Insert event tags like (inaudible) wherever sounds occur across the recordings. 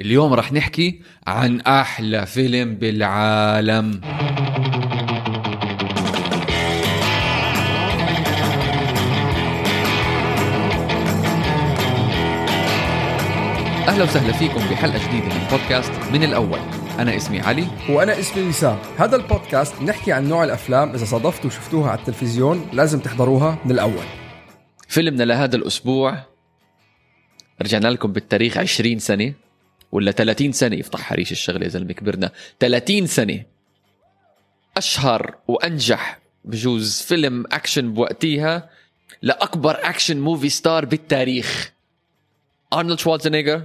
اليوم رح نحكي عن أحلى فيلم بالعالم. أهلا وسهلا فيكم بحلقة جديدة من بودكاست من الأول. أنا اسمي علي. وأنا اسمي وسام هذا البودكاست نحكي عن نوع الأفلام إذا صادفتوا وشفتوها على التلفزيون لازم تحضروها من الأول. فيلمنا لهذا الأسبوع رجعنا لكم بالتاريخ 20 سنة. ولا 30 سنة يفتح حريش الشغلة يا زلمة كبرنا 30 سنة أشهر وأنجح بجوز فيلم أكشن بوقتيها لأكبر action movie star بالتاريخ أرنولد شوارزنيجر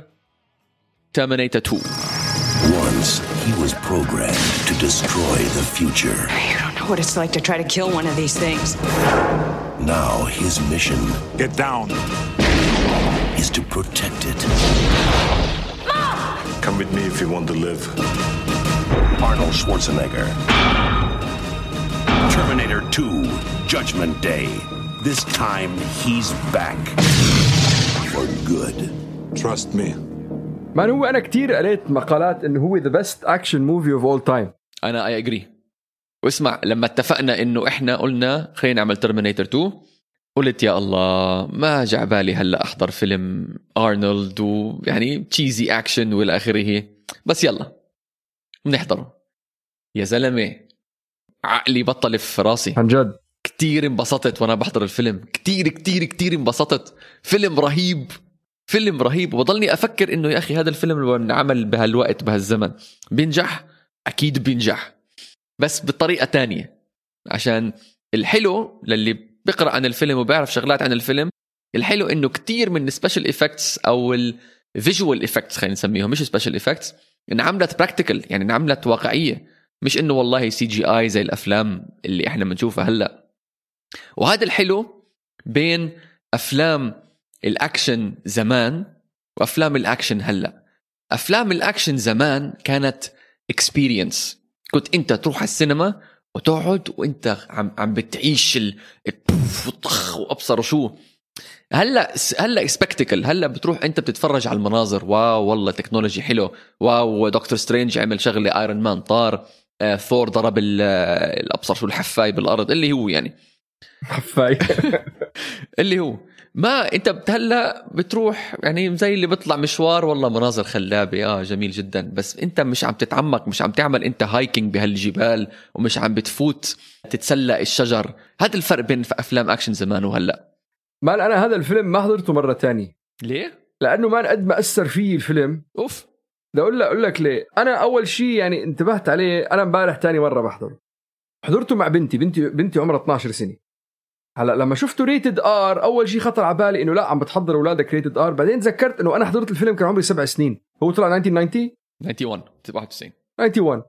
Terminator 2 Once, he was programmed to destroy the future. You don't know what it's like to try to kill one of these things. Now, his mission Get down. is to protect it. Come with me if you want to live. Arnold Schwarzenegger. Terminator 2, Judgment Day. This time, he's back. For good. Trust me. مان هو أنا كتير قريت مقالات إنه هو ذا بيست اكشن موفي اوف اول تايم أنا اي اجري واسمع لما اتفقنا إنه إحنا قلنا خلينا نعمل Terminator 2 قلت يا الله ما جا بالي هلا أحضر فيلم ارنولد ويعني cheesy action والى اخره بس يلا بنحضره. يا زلمة عقلي بطل في راسي. عن جد؟ كتير انبسطت وأنا بحضر الفيلم. كتير كتير كتير انبسطت. فيلم رهيب فيلم رهيب. وبضلني أفكر إنه يا أخي هذا الفيلم لو انعمل بهالوقت بهالزمن. بينجح؟ أكيد بينجح. بس بطريقة تانية. عشان الحلو للي بيقرأ عن الفيلم وبيعرف شغلات عن الفيلم. الحلو إنه كتير من ال special effects أو ال visual effects خلينا نسميهم مش special effects انعملت practical يعني انعملت واقعية. مش إنه والله CGI زي الأفلام اللي إحنا بنشوفها هلأ. وهذا الحلو بين أفلام الأكشن زمان وأفلام الأكشن هلأ. أفلام الأكشن زمان كانت experience كنت أنت تروح على السينما وتقعد وانت عم عم بتعيش ال البوف والطخ وأبصر شو هلأ هلأ spectacle هلأ بتروح انت بتتفرج على المناظر. wow والله technology حلو. wow دكتور سترينج عمل شغلة ايرون مان طار. آه، ثور ضرب ال- الأبصر شو الحفاي بالأرض. اللي هو يعني. حفاي (laughs) اللي هو. ما انت هلا بتروح يعني زي اللي بيطلع مشوار والله مناظر خلابة آه جميل جدا. بس انت مش عم تتعمق مش عم تعمل انت hiking بهالجبال ومش عم بتفوت تتسلق الشجر. هذا الفرق بين أفلام أكشن زمان وهلأ. man أنا هذا الفيلم ما حضرته مرة تانية. ليه؟ لأنه man قد ما أثر فيه الفيلم. أوف. بدي أقول لك أقول لك ليه. أنا أول شيء يعني انتبهت عليه أنا امبارح تاني مرة بحضره. حضرته مع بنتي بنتي بنتي عمرها 12 سنة. هلا لما شفته rated R أول شيء خطر على بالي إنه لا عم بتحضر أولادك rated R. بعدين تذكرت إنه أنا حضرت الفيلم كان عمري سبع سنين. هو طلع 1990 91 91 91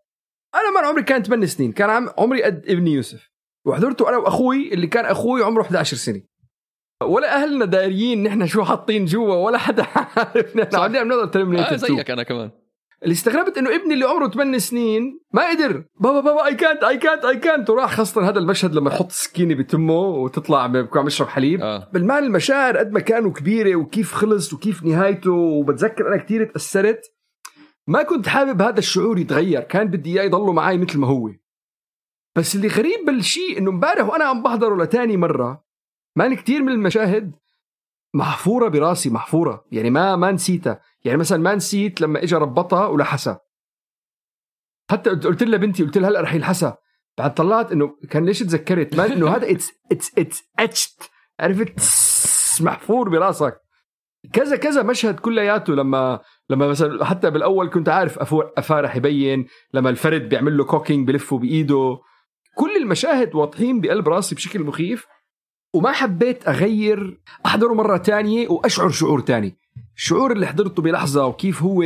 أنا من عمري كان 8 سنين كان عم عمري قد ابني يوسف. وحضرته أنا وأخوي اللي كان أخوي عمره 11 سنة. ولا أهلنا داريين نحن شو حاطين جوا ولا حدا عارف نحن عم آه Terminator زيك أنا كمان. اللي استغربت إنه ابني اللي عمره 8 سنين ما قدر. بابا بابا اي كانت اي كانت اي كانت وراح خاصة هذا المشهد لما يحط السكينه بتمه وتطلع بكون عم يشرب حليب. آه. بالمعنى المشاعر قد ما كانوا كبيرة وكيف خلص وكيف نهايته وبتذكر أنا كثير تأثرت. ما كنت حابب هذا الشعور يتغير. كان بدي إياه يضله معي مثل ما هو. بس اللي غريب بالشيء إنه امبارح وأنا عم بحضره لتاني مرة مان كثير من المشاهد محفورة براسي محفورة. يعني ما ما نسيتها. يعني مثلا ما نسيت لما اجى ربطها ولحسها حتى قلت- لها بنتي قلت لها هلأ رح يلحسها بعد طلعت إنه كان ليش تذكرت؟ man إنه هذا it's it's it's etched عرفت؟ محفور براسك. كذا كذا مشهد كلياته لما لما مثلا حتى بالأول كنت عارف أفا رح يبين لما الفرد بيعمل له cocking بلفه بإيده. كل المشاهد واضحين بقلب راسي بشكل مخيف. وما حبيت أغير أحضره مرة تانية وأشعر شعور تاني. الشعور اللي حضرته بلحظة وكيف هو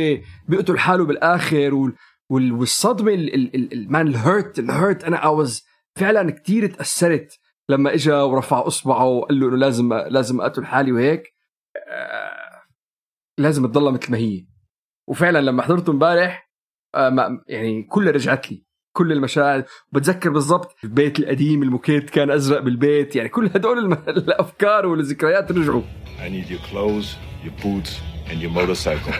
بيقتل حاله بالآخر وال وال- والصدمة ال- ال- ال- ال- مان الهرت الهرت أنا اواز فعلا كتير تأثرت لما اجى ورفع إصبعه وقال له إنه لازم لازم أقتل حالي وهيك. آه، لازم تضلها مثل ما هي. وفعلا لما حضرته امبارح آه، يعني كلها رجعت لي. كل المشاعر. بتذكر بالضبط البيت القديم الموكيت كان أزرق بالبيت. يعني كل هدول الأفكار والذكريات رجعوا. I need your clothes, your boots, and your motorcycle.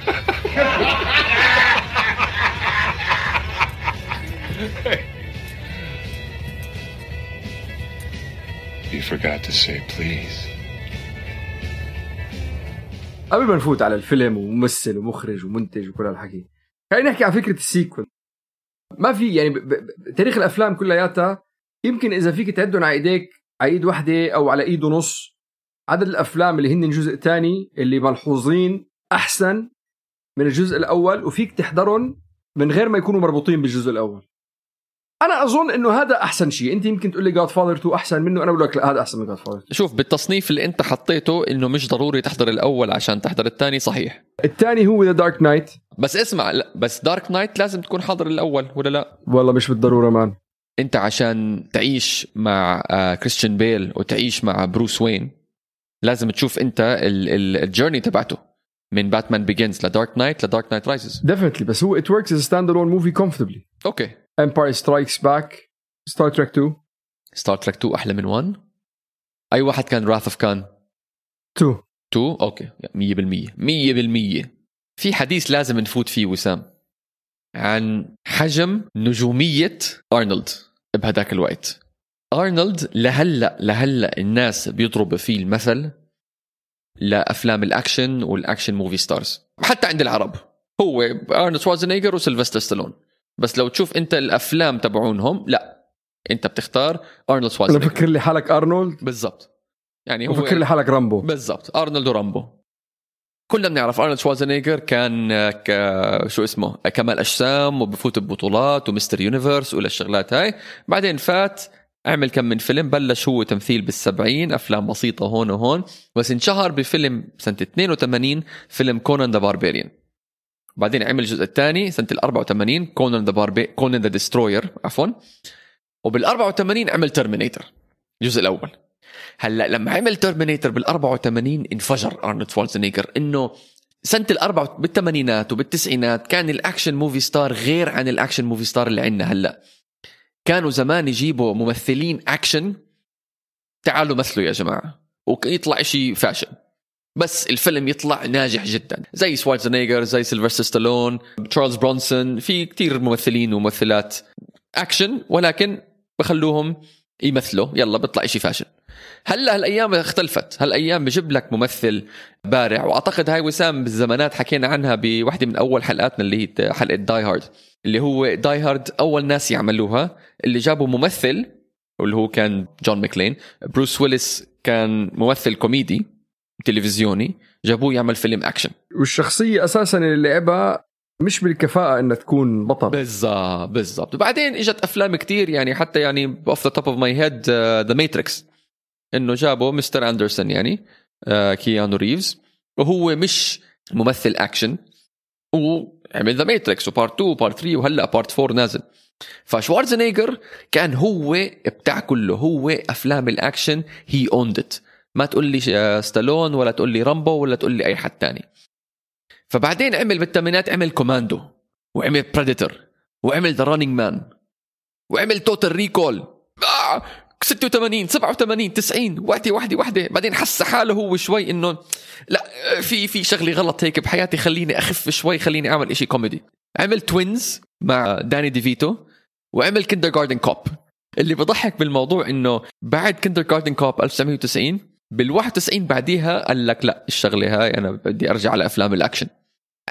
you forgot to say please. قبل ما نفوت على الفيلم وممثل ومخرج ومنتج وكل هالحكي خلينا نحكي على فكرة السيكول ما في يعني ب... ب... تاريخ الأفلام كلياتها يمكن إذا فيك تعدهم على إيديك على إيد واحدة أو على إيد ونص عدد الأفلام اللي هن جزء تاني اللي ملحوظين أحسن من الجزء الأول وفيك تحضرهم من غير ما يكونوا مربوطين بالجزء الأول. أنا أظن إنه هذا أحسن شيء. أنت يمكن تقول لي جاد فاذر 2 أحسن منه أنا بقول لك لا هذا أحسن من جاد فاذر شوف بالتصنيف اللي أنت حطيته إنه مش ضروري تحضر الأول عشان تحضر الثاني صحيح. الثاني هو ذا دارك نايت بس اسمع لا بس Dark Knight لازم تكون حاضر الأول ولا لا؟ والله مش بالضرورة man. أنت عشان تعيش مع آه، كريستيان بيل وتعيش مع بروس وين لازم تشوف انت ال journey تبعته. من Batman Begins ل Dark Knight ل Dark Knight Rises definitely بس هو it works as standalone movie comfortably okay Empire Strikes Back Star Trek 2 Star Trek 2 أحلى من 1 أي واحد كان Wrath of Khan 2 2 okay 100% 100% في حديث لازم نفوت فيه وسام. عن حجم نجومية أرنولد بهداك الوقت. أرنولد لهلأ لهلأ الناس بيضربوا فيه المثل لأفلام الأكشن وال action movie stars حتى عند العرب. هو أرنولد شوارزنيجر وسيلفستر ستالون. بس لو تشوف أنت الأفلام تبعونهم لا. أنت بتختار أرنولد أنا شوارزنيجر بفكر لي حالك أرنولد؟ بالضبط. يعني هو وفكر لي حالك رامبو. بالضبط. أرنولد ورامبو. كلنا بنعرف أرنولد شوازنيجر كان ك... شو اسمه كمال أجسام وبفوت ببطولات و Mr. Universe ولا الشغلات هاي. بعدين فات عمل كم من فيلم بلش هو تمثيل بالسبعين أفلام بسيطة هون وهون بس انشهر بفيلم سنة 82 فيلم Conan the Barbarian. بعدين عمل الجزء الثاني سنة ال 84 Conan the Barbar Conan the Destroyer عفوا. وبال 84 عمل Terminator الجزء الأول. هلأ لما عمل Terminator بال 84 انفجر أرنولد شوارزنيجر إنه سنة الأربعة بالثمانينات وبالتسعينات كان ال action movie star غير عن ال action movie star اللي عندنا هلأ. كانوا زمان يجيبوا ممثلين أكشن تعالوا مثلوا يا جماعة. ويطلع شيء فاشل بس الفيلم يطلع ناجح جدا. زي شوارزنيجر زي سيلفستر ستالون تشارلز برونسون في كتير ممثلين وممثلات أكشن ولكن بخلوهم يمثلوا. يلا بيطلع شيء فاشل هلا هالايام اختلفت. هالايام بجيب لك ممثل بارع واعتقد هاي وسام بالزمانات حكينا عنها بوحدة من أول حلقاتنا اللي هي حلقة Die Hard اللي هو Die Hard أول ناس يعملوها اللي جابوا ممثل واللي هو كان جون ماكلين بروس ويلس كان ممثل كوميدي تلفزيوني جابوه يعمل فيلم اكشن والشخصية أساسا اللي لعبها مش بالكفاءة إنها تكون بطل بالضبط بالضبط. وبعدين إجت أفلام كتير يعني حتى يعني off the top of my head The Matrix إنه جابوا Mr. أندرسون يعني آه كيانو ريفز. وهو مش ممثل أكشن. وعمل The Matrix و part 2 و part 3 وهلأ part 4 نازل. فشوارزنيجر كان هو بتاع كله هو أفلام الأكشن he owned it ما تقول لي آه، ستالون ولا تقول لي رامبو ولا تقول لي أي حد تاني. فبعدين عمل بالثمانينات عمل Commando وعمل Predator وعمل The Running Man وعمل Total Recall آه 86 87 90 وحده وحده وحده بعدين حس حاله هو شوي إنه لا في في شغلة غلط هيك بحياتي خليني أخف شوي خليني أعمل إشي كوميدي. عمل Twins مع داني ديفيتو وعمل Kindergarten Cop اللي بضحك بالموضوع إنه بعد Kindergarten Cop 1990 بال 91 بعديها قال لك لا الشغلة هاي أنا بدي أرجع على أفلام الأكشن.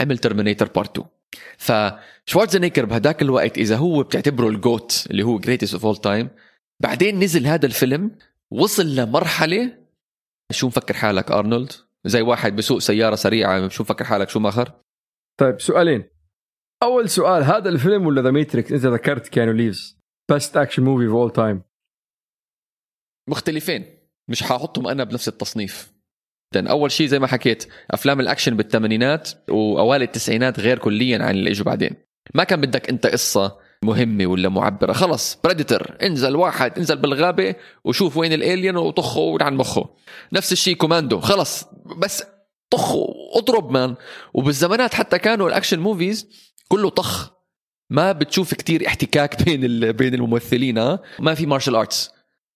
عمل Terminator part 2 فشوارزنيجر بهداك الوقت إذا هو بتعتبره ال GOAT اللي هو greatest of all time بعدين نزل هذا الفيلم وصل لمرحلة شو مفكر حالك أرنولد؟ زي واحد بسوق سيارة سريعة شو مفكر حالك؟ شو مأخر؟ طيب سؤالين. أول سؤال هذا الفيلم ولا The Matrix انت ذكرت كيانو ريفز. best action movie of all time مختلفين. مش حاحطهم أنا بنفس التصنيف. لأن أول شيء زي ما حكيت أفلام الأكشن بالثمانينات وأوائل التسعينات غير كليا عن اللي إجوا بعدين. ما كان بدك أنت قصة مهمة ولا معبرة. خلص Predator انزل واحد انزل بالغابة وشوف وين ال alien وطخه عن مخه. نفس الشيء Commando خلص بس طخ اضرب man وبالزمانات حتى كانوا ال action movies كله طخ. ما بتشوف كتير احتكاك بين بين الممثلين ها؟ ما في مارشال ارتس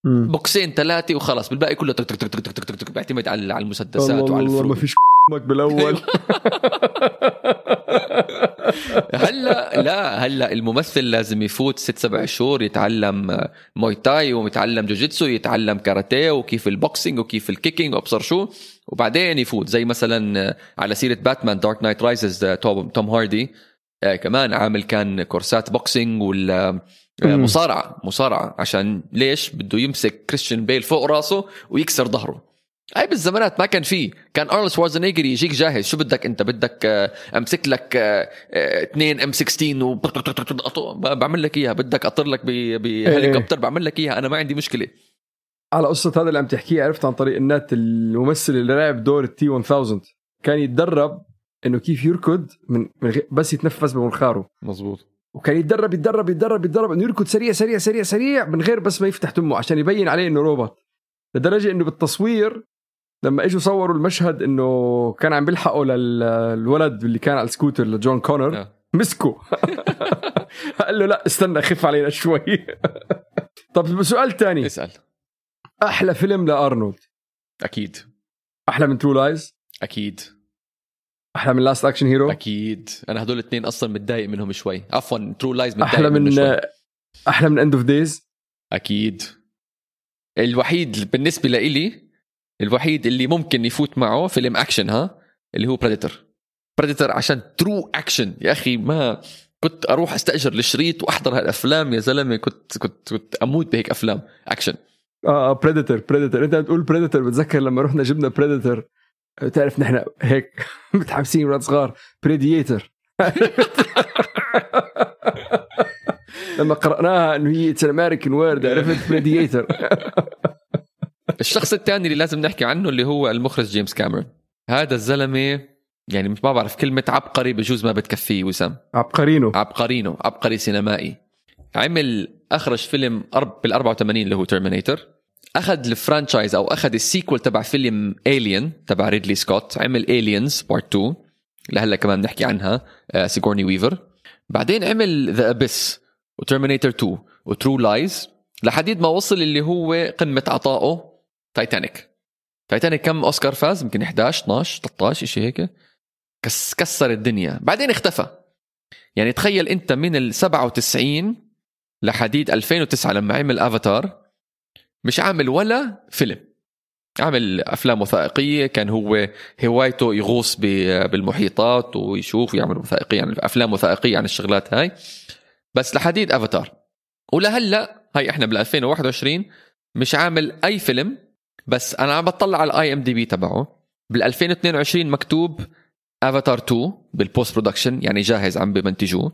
بوكسين ثلاثة وخلص بالباقي كله تك تك تك تك تك تك تك بيعتمد على المسدسات وعلى الله ما فيش (laughs) أمك بالأول. (laughs) (laughs) هلا لا هلا الممثل لازم يفوت ست سبع شهور يتعلم Muay Thai ويتعلم jiu-jitsu يتعلم كاراتيه وكيف ال boxing وكيف ال kicking وأبصر شو وبعدين يفوت. زي مثلا على سيرة باتمان Dark Knight Rises توم هاردي. آه، كمان عامل كان كورسات boxing ولا آه،. مصارعة مصارعة. عشان ليش؟ بده يمسك كريستيان بيل فوق راسه ويكسر ظهره. هاي بالزمانات ما كان فيه كان أرنولد شوارزنيجر يجيك جاهز. شو بدك أنت؟ بدك آه، أمسك لك آه، آه، اثنين M 16 و بعمل لك إياها. بدك أطر لك بهليكوبتر بعمل لك إياها. أنا ما عندي مشكلة. على قصة هذا اللي عم تحكيه عرفت عن طريق النت الممثل اللي لعب دور ال T 1000 كان يتدرب إنه كيف يركض من, من بس يتنفس بمنخاره مزبوط وكان يتدرب يتدرب يتدرب يتدرب إنه يركض سريع سريع سريع سريع من غير بس ما يفتح تمه عشان يبين عليه إنه روبوت. لدرجة إنه بالتصوير لما إجوا صوروا المشهد إنه كان عم بيلحقوا للولد اللي كان على السكوتر لجون كونر آه. مسكه. (laughs) قال له لا استنى خف علينا شوي. (laughs) طب سؤال تاني. اسأل. أحلى فيلم لأرنولد؟ أكيد. أحلى من True Lies أكيد. أحلى من Last Action Hero أكيد. أنا هدول الاثنين أصلا متضايق منهم شوي. عفوا True Lies متضايق أحلى من شوي. أحلى من End of Days أكيد. الوحيد بالنسبة لإلي الوحيد اللي ممكن يفوت معه فيلم اكشن ها؟ اللي هو Predator Predator عشان true action يا أخي ما كنت أروح أستأجر الشريط وأحضر هالأفلام يا زلمة. كنت كنت كنت أموت بهيك أفلام. اكشن آه Predator Predator أنت بتقول Predator بتذكر لما رحنا جبنا Predator بتعرف نحن هيك (laughs) متحمسين ولاد صغار. Predator (laughs) لما قرأناها إنه هي it's American word عرفت؟ Predator (laughs) (laughs) الشخص الثاني اللي لازم نحكي عنه اللي هو المخرج جيمس كاميرون. هذا الزلمة يعني مش ما بعرف كلمة عبقري بجوز ما بتكفيه وسام. عبقرينه. عبقرينو عبقري سينمائي. عمل أخرج فيلم أرب بال 84 اللي هو Terminator أخذ ال franchise أو أخذ ال sequel تبع فيلم Alien تبع ريدلي سكوت عمل Aliens part 2 لهلا كمان بنحكي عنها آه، سيغورني ويفر بعدين عمل The Abyss و Terminator 2 و True Lies لحديد ما وصل اللي هو قمة عطائه. Titanic Titanic كم أوسكار فاز؟ يمكن 11 12 13 شيء هيك. كس كسر الدنيا. بعدين اختفى. يعني تخيل أنت من ال 97 لحديد 2009 لما عمل افاتار مش عامل ولا فيلم. عامل أفلام وثائقية كان هو هوايته يغوص بالمحيطات ويشوف ويعمل وثائقية عن أفلام وثائقية عن الشغلات هاي. بس لحديد افاتار ولهلأ هاي إحنا بال 2021 مش عامل أي فيلم بس أنا عم بطلع على ال IMDb تبعه. بال 2022 مكتوب افاتار 2 بال post production يعني جاهز عم بمنتجوه.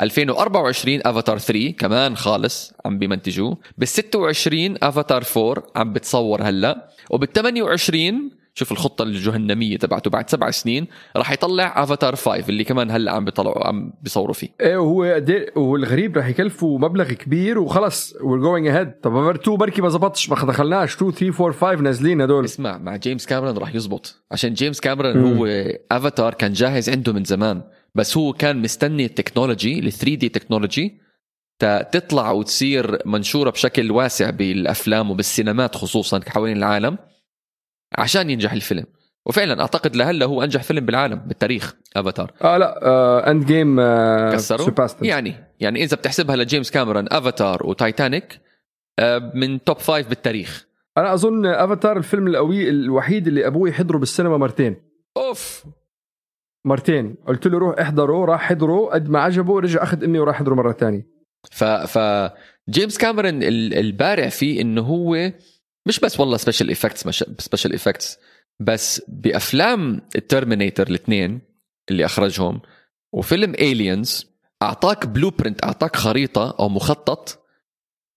2024 افاتار 3 كمان خالص عم بمنتجوه. بال 26 افاتار 4 عم بتصور هلا. وبال 28 شوف الخطة الجهنمية تبعته بعد سبع سنين راح يطلع افاتار 5 اللي كمان هلأ عم بيطلعوا عم بيصوروا فيه. إيه وهو والغريب رح يكلفوا مبلغ كبير وخلص we're going ahead طب افاتار 2 بركي ما زبطش ما دخلناش. 2 3 4 5 نازلين هدول. اسمع مع جيمس كاميرون راح يزبط. عشان جيمس كاميرون. هو افاتار كان جاهز عنده من زمان بس هو كان مستني ال technology ال 3D technology تطلع وتصير منشورة بشكل واسع بالأفلام وبالسينمات خصوصا حوالين العالم. عشان ينجح الفيلم. وفعلا أعتقد لهلأ هو أنجح فيلم بالعالم بالتاريخ افاتار آه لا آه end game آه كسروا. يعني يعني إذا بتحسبها لجيمس كاميرون Avatar و Titanic آه، من top five بالتاريخ. أنا أظن افاتار الفيلم القوي الوحيد اللي أبوي حضره بالسينما مرتين. أوف! مرتين. قلت له روح احضره راح حضره قد ما عجبه رجع أخذ امي وراح حضره مرة ثانية. ف ف جيمس كاميرون ال- البارع فيه إنه هو مش بس والله special effects special effects بس بأفلام ال Terminator الاثنين اللي أخرجهم وفيلم Aliens أعطاك blueprint أعطاك خريطة أو مخطط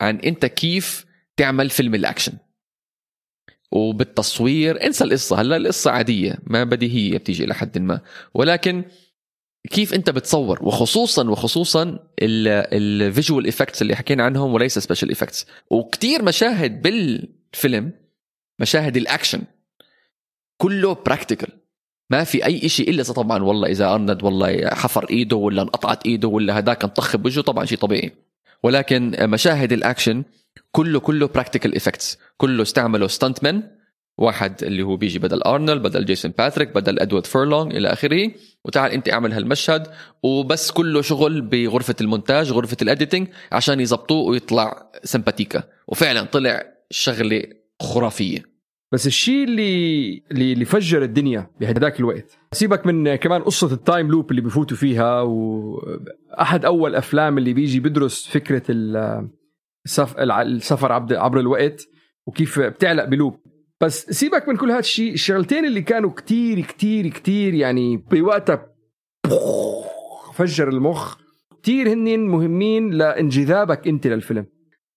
عن أنت كيف تعمل فيلم الأكشن. وبالتصوير انسى القصة هلا القصة عادية ما بديهية بتيجي إلى حد ما. ولكن كيف أنت بتصور وخصوصا وخصوصا ال visual effects اللي حكينا عنهم وليس special effects وكتير مشاهد بالفيلم مشاهد الأكشن كله practical ما في أي شيء إلا طبعا والله إذا ارند والله حفر إيده ولا انقطعت إيده ولا هداك انطخ بوجهه طبعا شيء طبيعي. ولكن مشاهد الأكشن كله كله practical effects كله استعملوا stuntmen واحد اللي هو بيجي بدل أرنولد بدل جيسون باتريك بدل إدوارد فيرلونج إلى آخره. وتعال أنت أعمل هالمشهد. وبس كله شغل بغرفة المونتاج غرفة ال editing عشان يزبطوه ويطلع سمباتيكا. وفعلا طلع شغلة خرافية. بس الشيء اللي اللي فجر الدنيا بهداك الوقت سيبك من كمان قصة ال time loop اللي بفوتوا فيها وأحد أول أفلام اللي بيجي بدرس الع- السفر عبر الوقت وكيف بتعلق ب loop. بس سيبك من كل هذا الشيء الشغلتين اللي كانوا كتير كتير كتير يعني بوقتها فجر المخ كتير هن مهمين لانجذابك أنت للفيلم.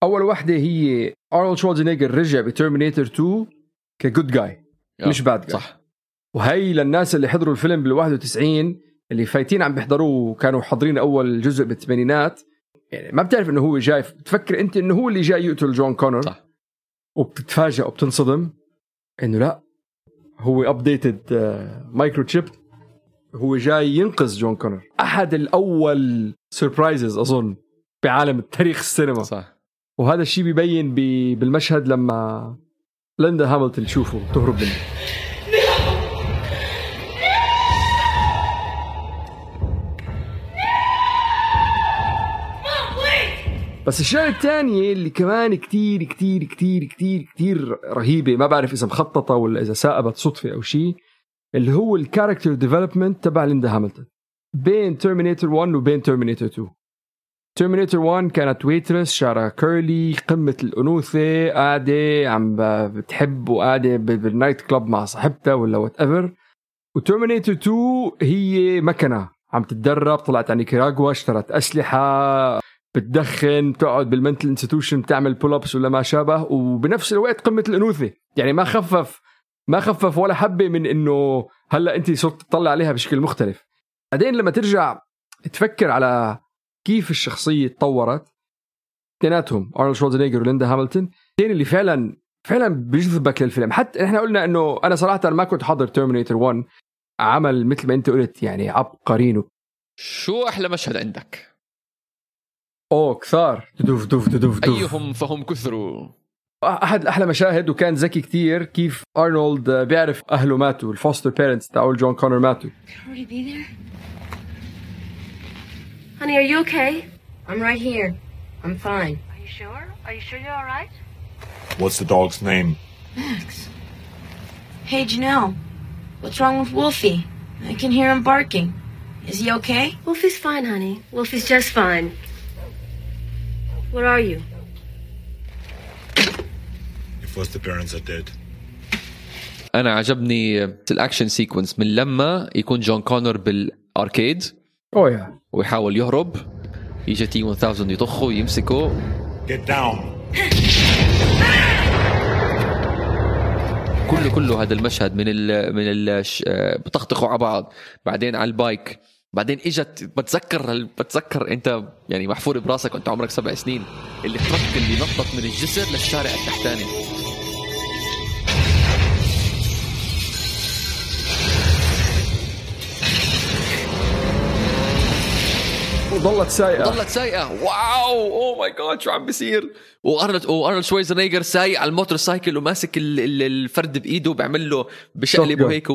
أول وحدة هي ارنولد شوارزنيجر رجع ب Terminator 2 كجود جاي مش bad guy صح. وهي للناس اللي حضروا الفيلم بال 91 اللي فايتين عم بيحضروه وكانوا حاضرين أول جزء بالثمانينات. يعني ما بتعرف إنه هو جاي بتفكر أنت إنه هو اللي جاي يقتل جون كونر. صح. وبتتفاجئ وبتنصدم إنه لا هو updated microchip هو جاي ينقذ جون كونر. أحد الأول surprises أظن بعالم تاريخ السينما. صح. وهذا الشيء بيبين ب- بالمشهد لما ليندا هاملتون تشوفه تهرب منه. بس الشغله الثانية اللي كمان كتير كتير كتير كتير كتير رهيبة ما بعرف إذا مخططة ولا إذا صابت صدفة أو شيء اللي هو ال character development تبع ليندا هاملتون. بين Terminator 1 وبين Terminator 2 Terminator 1 كانت waitress شعرها curly قمة الأنوثة قاعدة عم بتحب وقاعدة ب- بال night club مع صاحبتها ولا whatever و Terminator 2 هي مكنة عم تتدرب طلعت على نيكاراغوا اشترت أسلحة بتدخن بتقعد بال mental institution بتعمل pull ups ولا ما شابه. وبنفس الوقت قمة الأنوثة يعني ما خفف ما خفف ولا حبة من إنه هلأ انت صرت تطلع عليها بشكل مختلف. بعدين لما ترجع تفكر على كيف الشخصية تطورت؟ اثنيناتهم أرنولد شوارزنيجر وليندا هاملتون. الاثنين اللي فعلا فعلا بيجذبك للفيلم. حتى إحنا قلنا إنه أنا صراحة ما كنت حاضر Terminator 1 عمل مثل ما أنت قلت يعني عبقري شو أحلى مشهد عندك؟ أوه كثار. دف دف دف دف أيهم فهم كثروا. أحد أحلى مشاهد وكان ذكي كتير كيف أرنولد بيعرف أهله ماتوا الفوستر بيرنتس تاعول جون كونر ماتوا. Already be there? Honey, are you okay? I'm right here. I'm fine. Are you sure? Are you sure you're all right? What's the dog's name? Max. Hey, Janelle. What's wrong with Wolfie? I can hear him barking. Is he okay? Wolfie's fine, honey. Wolfie's just fine. Where are you? Your foster parents are dead. انا عجبني الاكشن سيكونس من لما يكون جون كونر بالاركيد اوه يا ويحاول يهرب. يجي T 1000 يطخه ويمسكه. Get down. كله كله هذا المشهد من ال من ال بطخطخوا على بعض. بعدين على ال bike. بعدين اجت بتذكر بتذكر أنت يعني محفور براسك وأنت عمرك سبع سنين. اللي ال truck اللي نطت من الجسر للشارع التحتاني. وضلت سايقه ضلت سايقه wow. Oh my God شو عم بيصير؟ وارنولد وأرنولد شويزنيجر سايق على ال motorcycle وماسك ال- ال- الفرد بإيده وبيعمل له بشقلبه. هيك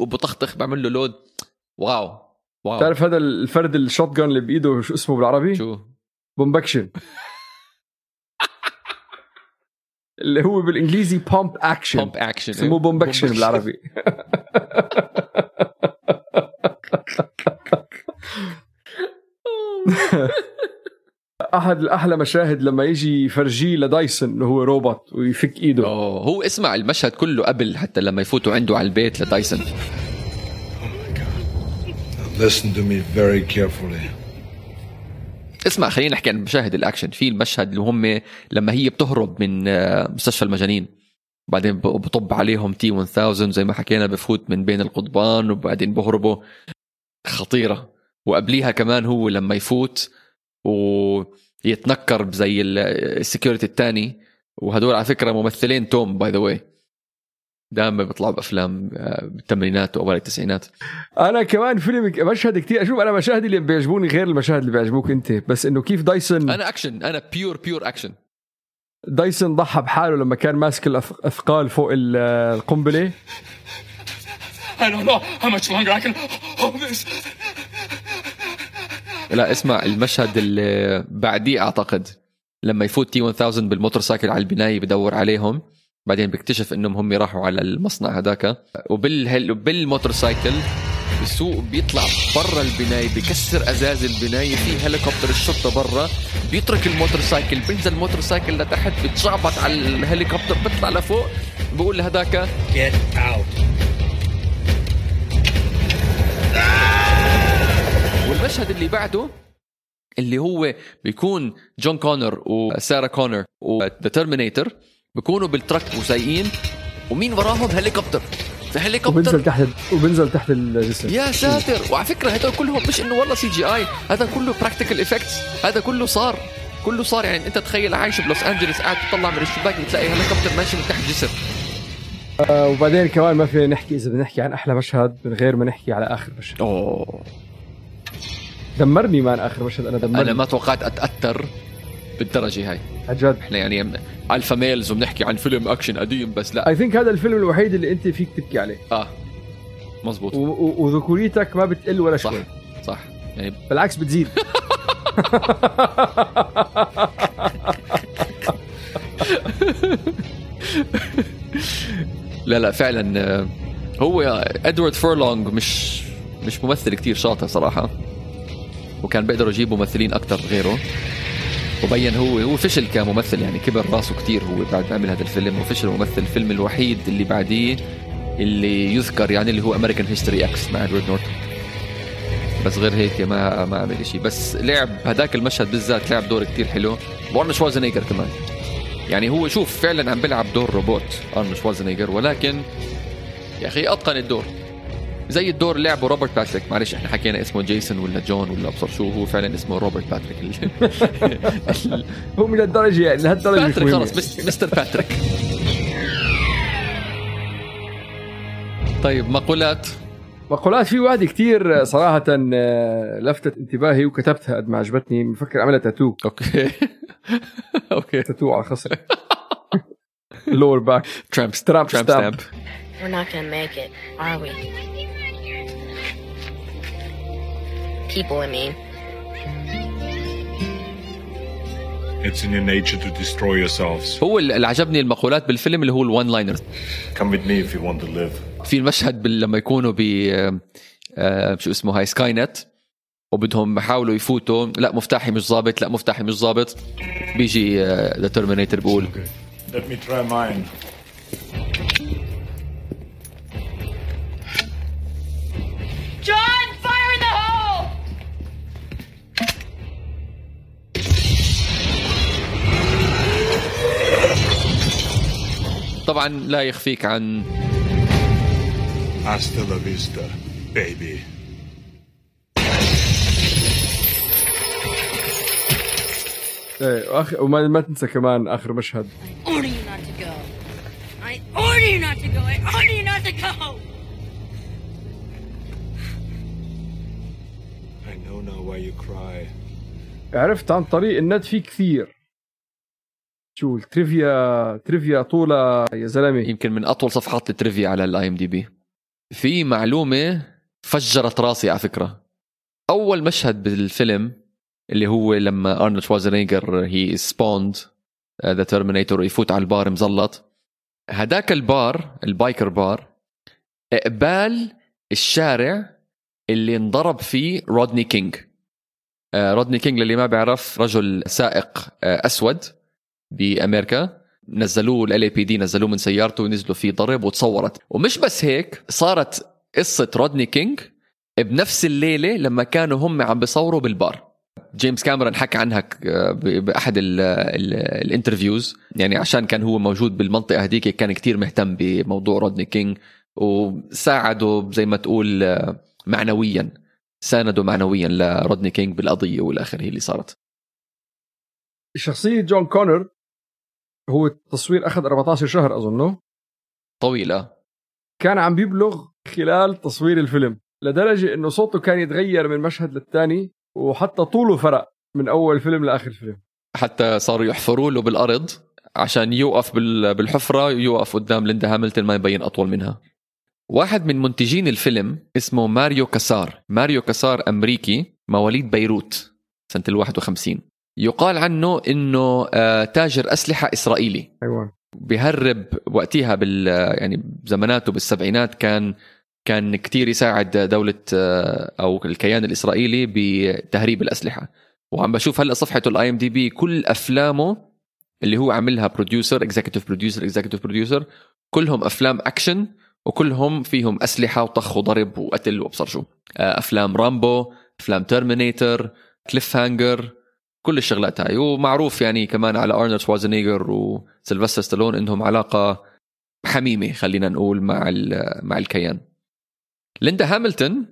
وبطخطخ بيعمل له load wow. Wow. تعرف هذا الفرد ال shotgun اللي بإيده شو اسمه بالعربي؟ شو؟ بومبكشن (laughs) اللي هو بالإنجليزي pump action pump action اسمه بومبكشن بالعربي. (laughs) (laughs) احد الأحلى مشاهد لما يجي يفرجيه لدايسون انه هو روبوت ويفك إيده. أوه، هو اسمع المشهد كله قبل حتى لما يفوتوا عنده على البيت لدايسون Now listen to me very carefully. اسمع خلينا نحكي عن مشاهد الأكشن. في المشهد اللي هم لما هي بتهرب من آه، مستشفى المجانين. بعدين بطب عليهم T 1000 زي ما حكينا بفوت من بين القضبان وبعدين بهربوا. خطيرة. وقبليها كمان هو لما يفوت ويتنكر زي ال- ال security الثاني وهدول على فكرة ممثلين توم by the way دائما بيطلعوا بأفلام آه، بالثمانينات وأوائل التسعينات. أنا كمان فيلم مشهد كتير. أشوف أنا مشاهد اللي بيعجبوني غير المشاهد اللي بيعجبوك أنت. بس إنه كيف دايسون أنا اكشن أنا pure pure action دايسون ضحى بحاله لما كان ماسك الأثقال فوق ال- القنبلة. I don't know how much longer I can hold this. لا اسمع المشهد اللي بعديه أعتقد لما يفوت T 1000 بال motorcycle على البناية بدور عليهم بعدين بيكتشف إنهم هم راحوا على المصنع هذاك وبالهل بال motorcycle بسوق بيطلع برا البناية بكسر أزاز البناية في هليكوبتر الشرطة برا بيترك ال motorcycle بينزل ال motorcycle لتحت بتشعبط على الهليكوبتر بيطلع لفوق بقول لهداك Get out. والمشهد اللي بعده اللي هو بيكون جون كونر وسارة كونر و the Terminator بيكونوا بال truck وسايقين ومين وراهم؟ هليكوبتر في وبنزل هليكوبتر تحت وبنزل تحت الجسم يا ساتر! وعلى فكرة هدول كلهم مش إنه والله CGI هذا كله practical effects هذا كله صار كله صار. يعني أنت تخيل عايش بلوس انجلوس قاعد تطلع من الشباك بتلاقي هليكوبتر ماشي من تحت جسر. آه، وبعدين كمان ما فينا نحكي إذا بدنا نحكي عن أحلى مشهد من غير ما نحكي على آخر مشهد. أوه. دمرني man آخر مشهد أنا دمرني. أنا ما توقعت أتأثر بالدرجة هاي. عن إحنا يعني alpha males وبنحكي عن فيلم أكشن قديم بس لا. I think هذا الفيلم الوحيد اللي أنت فيك تبكي عليه. آه. مزبوط وذكوريتك ما بتقل ولا صح. شوي. صح. يعني بالعكس بتزيد. (laughs) لا لا فعلا آه، هو إدوارد فورلونج مش مش ممثل كتير شاطر صراحة. وكان بيقدروا يجيبوا ممثلين أكثر غيره. وبين هو هو فشل كممثل يعني كبر راسه كتير هو بعد ما عمل هذا الفيلم وفشل ممثل الفيلم الوحيد اللي بعديه اللي يذكر يعني اللي هو American History X مع ادوارد نورتون بس غير هيك ما ما عمل شيء بس لعب هذاك المشهد بالذات لعب دور كتير حلو. وأرن شوازنيجر كمان. يعني هو شوف فعلا عم بيلعب دور روبوت أرن شوازنيجر ولكن يا أخي أتقن الدور. زي الدور اللي لعبه روبرت باتريك. معلش إحنا حكينا اسمه جيسون ولا جون ولا أبصر شو هو فعلا اسمه روبرت باتريك. (laughs) (laughs) هو من الدرجه يعني لهالدرجة باتريك خلص Mis- Mister باتريك. طيب مقولات؟ مقولات في واحدة كتير صراحة آه، لفتت انتباهي وكتبتها قد ما عجبتني. بفكر أعملها tattoo okay. (laughs) Okay. Tattoo على خصر I'll be back ترامب ترامب. ستامب We're not gonna make it, are we? People, I mean. It's in your nature to destroy yourselves. هو اللي عجبني المقولات بالفيلم اللي هو ال one liner Come with me if you want to live. في المشهد بال- لما يكونوا ب آه، شو اسمه هاي Skynet وبدهم يحاولوا يفوتوا لا مفتاحي مش ظابط لا مفتاحي مش ظابط بيجي ذا ترمينيتر بيقول Let me try mine. طبعا لا يخفيك عن la vista, baby. إيه وآخر وما ما تنسى كمان اخر مشهد Order you not to go. I order you not to go. I order you not to go. I know now why you cry. عرفت عن طريق النت في كثير شو ال trivia trivia طولها يا زلمة. يمكن من أطول صفحات ال trivia على ال IMDb في معلومة فجرت راسي على فكرة. أول مشهد بالفيلم اللي هو لما أرنولد شوازنيجر he spawned the Terminator يفوت على البار مزلط. هداك البار ال biker bar قبال الشارع اللي انضرب فيه رودني كينج. آه، رودني كينج للي ما بيعرف رجل سائق آه، أسود. بأمريكا نزلوه ال PD نزلوه من سيارته ونزلوا فيه ضرب وتصورت. ومش بس هيك صارت قصة رودني كينج بنفس الليلة لما كانوا هم عم بيصوروا بالبار. جيمس كاميرون حكى عنها بأحد ال- ال- ال interviews. يعني عشان كان هو موجود بالمنطقة هذيك كان كتير مهتم بموضوع رودني كينج وساعده زي ما تقول آه، معنويا ساندوا معنويا لرودني كينج بالقضية والآخر هي اللي صارت. شخصية جون كونر هو التصوير أخذ 14 شهر أظنه. طويلة. كان عم بيبلغ خلال تصوير الفيلم لدرجة إنه صوته كان يتغير من مشهد للتاني وحتى طوله فرق من أول فيلم لآخر فيلم. حتى صاروا يحفروا له بالأرض عشان يوقف بال- بالحفرة يوقف قدام ليندا هاملتون ما يبين أطول منها. واحد من منتجين الفيلم اسمه ماريو كاسار. ماريو كاسار أمريكي مواليد بيروت سنة ال 51 يقال عنه إنه آه، تاجر أسلحة إسرائيلي. أيوه. بيهرب وقتها بال يعني بزماناته بالسبعينات كان كان كتير يساعد دولة آه، أو الكيان الإسرائيلي بتهريب الأسلحة. وعم بشوف هلأ صفحته ال IMDb كل أفلامه اللي هو عاملها producer executive producer executive producer كلهم أفلام أكشن وكلهم فيهم أسلحة وطخ وضرب وقتل وأبصر شو. آه، أفلام رامبو أفلام Terminator Cliffhanger كل الشغلات هاي. ومعروف يعني كمان على أرنولد شوازنيجر وسيلفستر ستالون إنهم علاقة حميمة خلينا نقول مع مع الكيان. ليندا هاملتون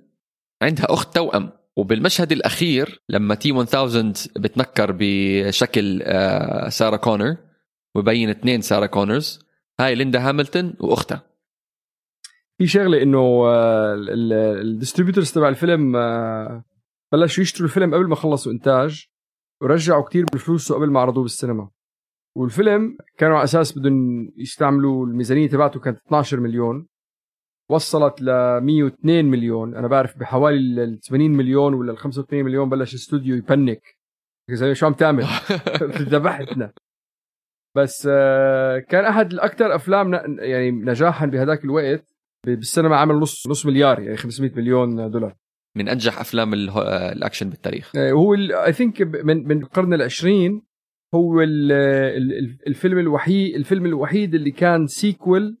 عندها أخت توأم وبالمشهد الأخير لما T 1000 بتنكر بشكل آه، ساره كونر وبين اثنين ساره كونرز هاي ليندا هاملتون وأختها. في شغلة إنه آه، ال distributors تبع الفيلم آه، بلشوا يشتروا الفيلم قبل ما خلصوا إنتاج. ورجعوا كتير بالفلوس قبل ما عرضوه بالسينما. والفيلم كانوا على أساس بدهم يستعملوا الميزانية تبعته كانت 12 مليون وصلت ل 102 مليون. أنا بعرف بحوالي ال 80 مليون ولا ال 85 مليون بلش الاستوديو يبنك. زي شو عم تعمل؟ (laughs) ذبحتنا. بس آه، كان أحد الاكثر أفلام يعني نجاحا بهذاك الوقت بالسينما عمل نص نص مليار يعني 500 مليون دولار. من أنجح أفلام ال- آه، الأكشن بالتاريخ. آه، هو I think من من القرن العشرين هو ال- ال- ال- الفيلم الوحيد الفيلم الوحيد اللي كان sequel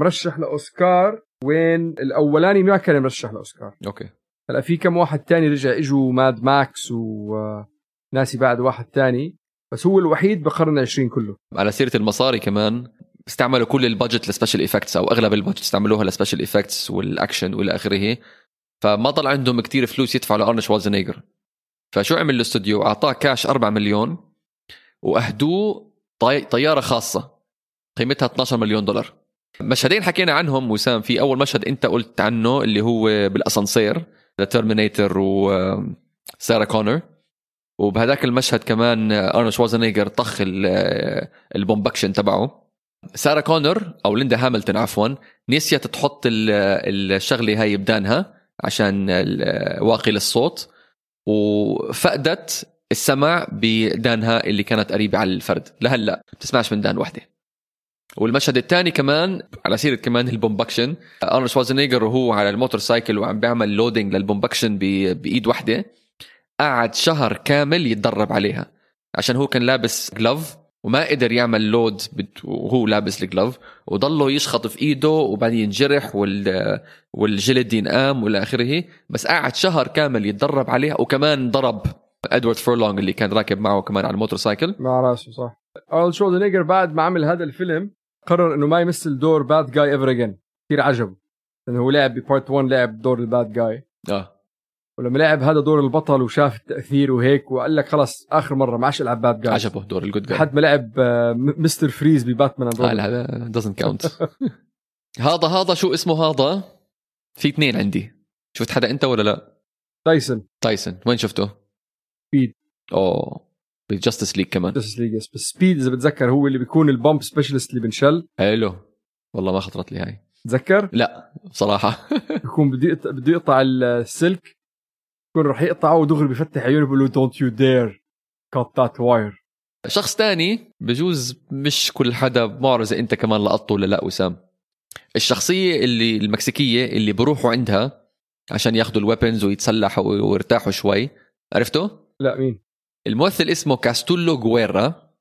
مرشح لأوسكار وين الأولاني ما كان مرشح لأوسكار. okay. هلا في كم واحد تاني رجع إجوا Mad Max وناسي بعد واحد تاني بس هو الوحيد بالقرن العشرين كله. على سيرة المصاري كمان استعملوا كل ال budget ل special effects أو أغلب ال budget استعملوها ل special effects والأكشن والى آخره. فما ضل عندهم كتير فلوس يدفعوا لأرن شوازنيجر فشو عمل الاستوديو؟ أعطاه كاش 4 مليون وأهدوه طي... طيارة خاصة. قيمتها 12 مليون دولار. مشهدين حكينا عنهم وسام في أول مشهد أنت قلت عنه اللي هو بالأسانسير ل Terminator وسارة كونر وبهذاك المشهد كمان ارنولد شوازنيجر طخ ال- ال pump action تبعه. سارة كونر أو ليندا هاملتون عفوا نسيت تحط ال- الشغلة هاي بدانها. عشان واقي للصوت وفقدت السمع بدانها اللي كانت قريبة على الفرد. لهلأ بتسمعش من دان وحدة. والمشهد الثاني كمان على سيرة كمان ال pump action أرنولد شوازنيجر وهو على ال motorcycle وعم بيعمل loading لل pump action بإيد وحدة قعد شهر كامل يتدرب عليها. عشان هو كان لابس glove وما قدر يعمل load وهو لابس ال glove وضله يشخط في إيده وبعدين ينجرح وال والجلد ينقام والى آخره. بس قعد شهر كامل يتدرب عليها وكمان ضرب إدوارد فورلونج اللي كان راكب معه كمان على ال motorcycle. مع راسه صح. أرنولد شوزنيجر بعد ما عمل هذا الفيلم قرر إنه ما يمثل دور bad guy ever again كثير عجبه. لأنه هو لعب ب part 1 لعب دور ال bad guy آه. ولما لعب هذا دور البطل وشاف التأثير وهيك وقال لك خلص آخر مرة ما عادش العب bad guy عجبه دور الجود جاي لحد ما لعب آه، Mr. Freeze بباتمان and هذا doesn't count. (laughs) هذا هذا شو اسمه هذا؟ في اثنين عندي. شفت حدا انت ولا لا؟ تايسون. تايسون. وين شفته؟ Speed أوه. بال Justice League كمان. Justice League بس Speed إذا بتذكر هو اللي بيكون ال bomb specialist اللي بنشل حلو. والله ما خطرت لي هاي. تذكر؟ لا بصراحة. بيكون بده يقطع بده يقطع السلك بيكون رح يقطعه ودغري بيفتح عيونه بيقول له don't you dare cut that wire شخص تاني بجوز مش كل حدا ما بعرف إذا أنت كمان لقطته ولا لا وسام. الشخصية اللي المكسيكية اللي بروحوا عندها عشان ياخذوا ال weapons ويتسلحوا ويرتاحوا شوي. عرفته؟ لا مين؟ الممثل اسمه كاستولو جويرا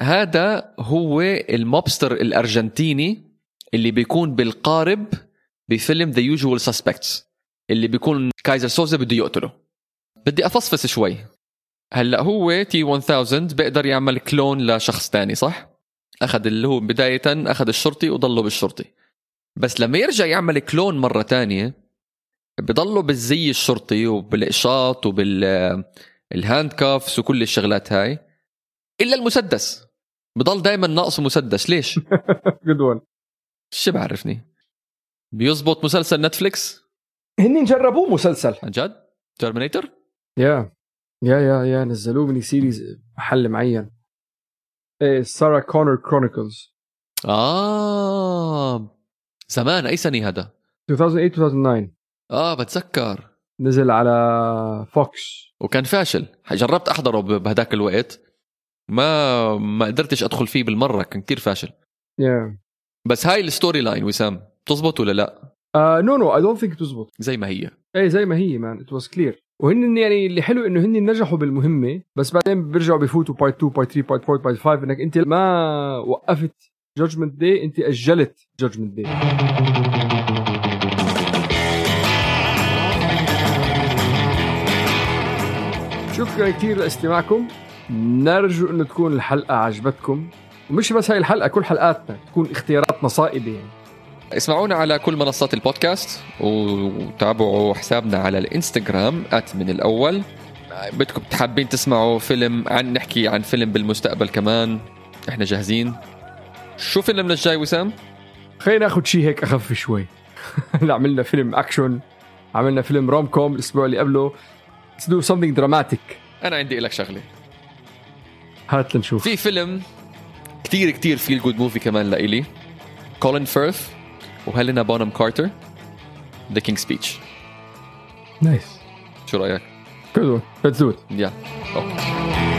هذا هو ال mobster الأرجنتيني اللي بيكون بالقارب بفيلم The Usual Suspects اللي بيكون كايزر سوزا بده يقتله. بدي أفصفص شوي. هلأ هو T 1000 بيقدر يعمل clone لشخص تاني صح؟ أخذ اللي هو بداية أخذ الشرطي وضله بالشرطي. بس لما يرجع يعمل clone مرة تانية بضله بالزي الشرطي وبالقشاط وبال handcuffs وكل الشغلات هاي إلا المسدس. بضل دائما ناقصه مسدس. ليش؟ (laughs) Good one شو بعرفني؟ بيزبط مسلسل Netflix هن جربوه مسلسل. عن جد؟ Terminator؟ Yeah Yeah yeah yeah نزلوه mini series محل معين. إيه Sarah Connor Chronicles آه. زمان أي سنة هذا؟ 2008 2009 آه بتذكر. نزل على Fox وكان فاشل. جربت أحضره بهداك الوقت. ما ما قدرتش أدخل فيه بالمرة كان كتير فاشل. Yeah. بس هاي ال story line وسام بتزبط ولا لا؟ No no I don't think تزبط زي ما هي. إيه زي ما هي man it was clear وهن يعني اللي حلو إنه هن نجحوا بالمهمة بس بعدين بيرجعوا بفوتوا part 2 part 3 part 4 part 5 إنك أنت ما وقفت Judgment Day أنت أجلت Judgment Day شكرا كثير لاستماعكم. نرجو إنه تكون الحلقة عجبتكم. ومش بس هاي الحلقة كل حلقاتنا تكون اختياراتنا صائبه يعني. اسمعونا على كل منصات البودكاست وتابعوا حسابنا على الانستغرام at من الأول. بدكم حابين تسمعوا فيلم عن نحكي عن فيلم بالمستقبل كمان. إحنا جاهزين. شو فيلمنا الجاي وسام؟ خلينا ناخذ شيء هيك أخف شوي. (laughs) عملنا فيلم أكشن. عملنا فيلم rom com الأسبوع اللي قبله. Let's do something dramatic. أنا عندي لك شغلة. هات لنشوف. في فيلم كتير كتير feel good movie كمان لإلي. كولين فيرث وهيلينا بونهام كارتر The King's Speech nice شو رايك؟ Good one. Let's do it. Yeah okay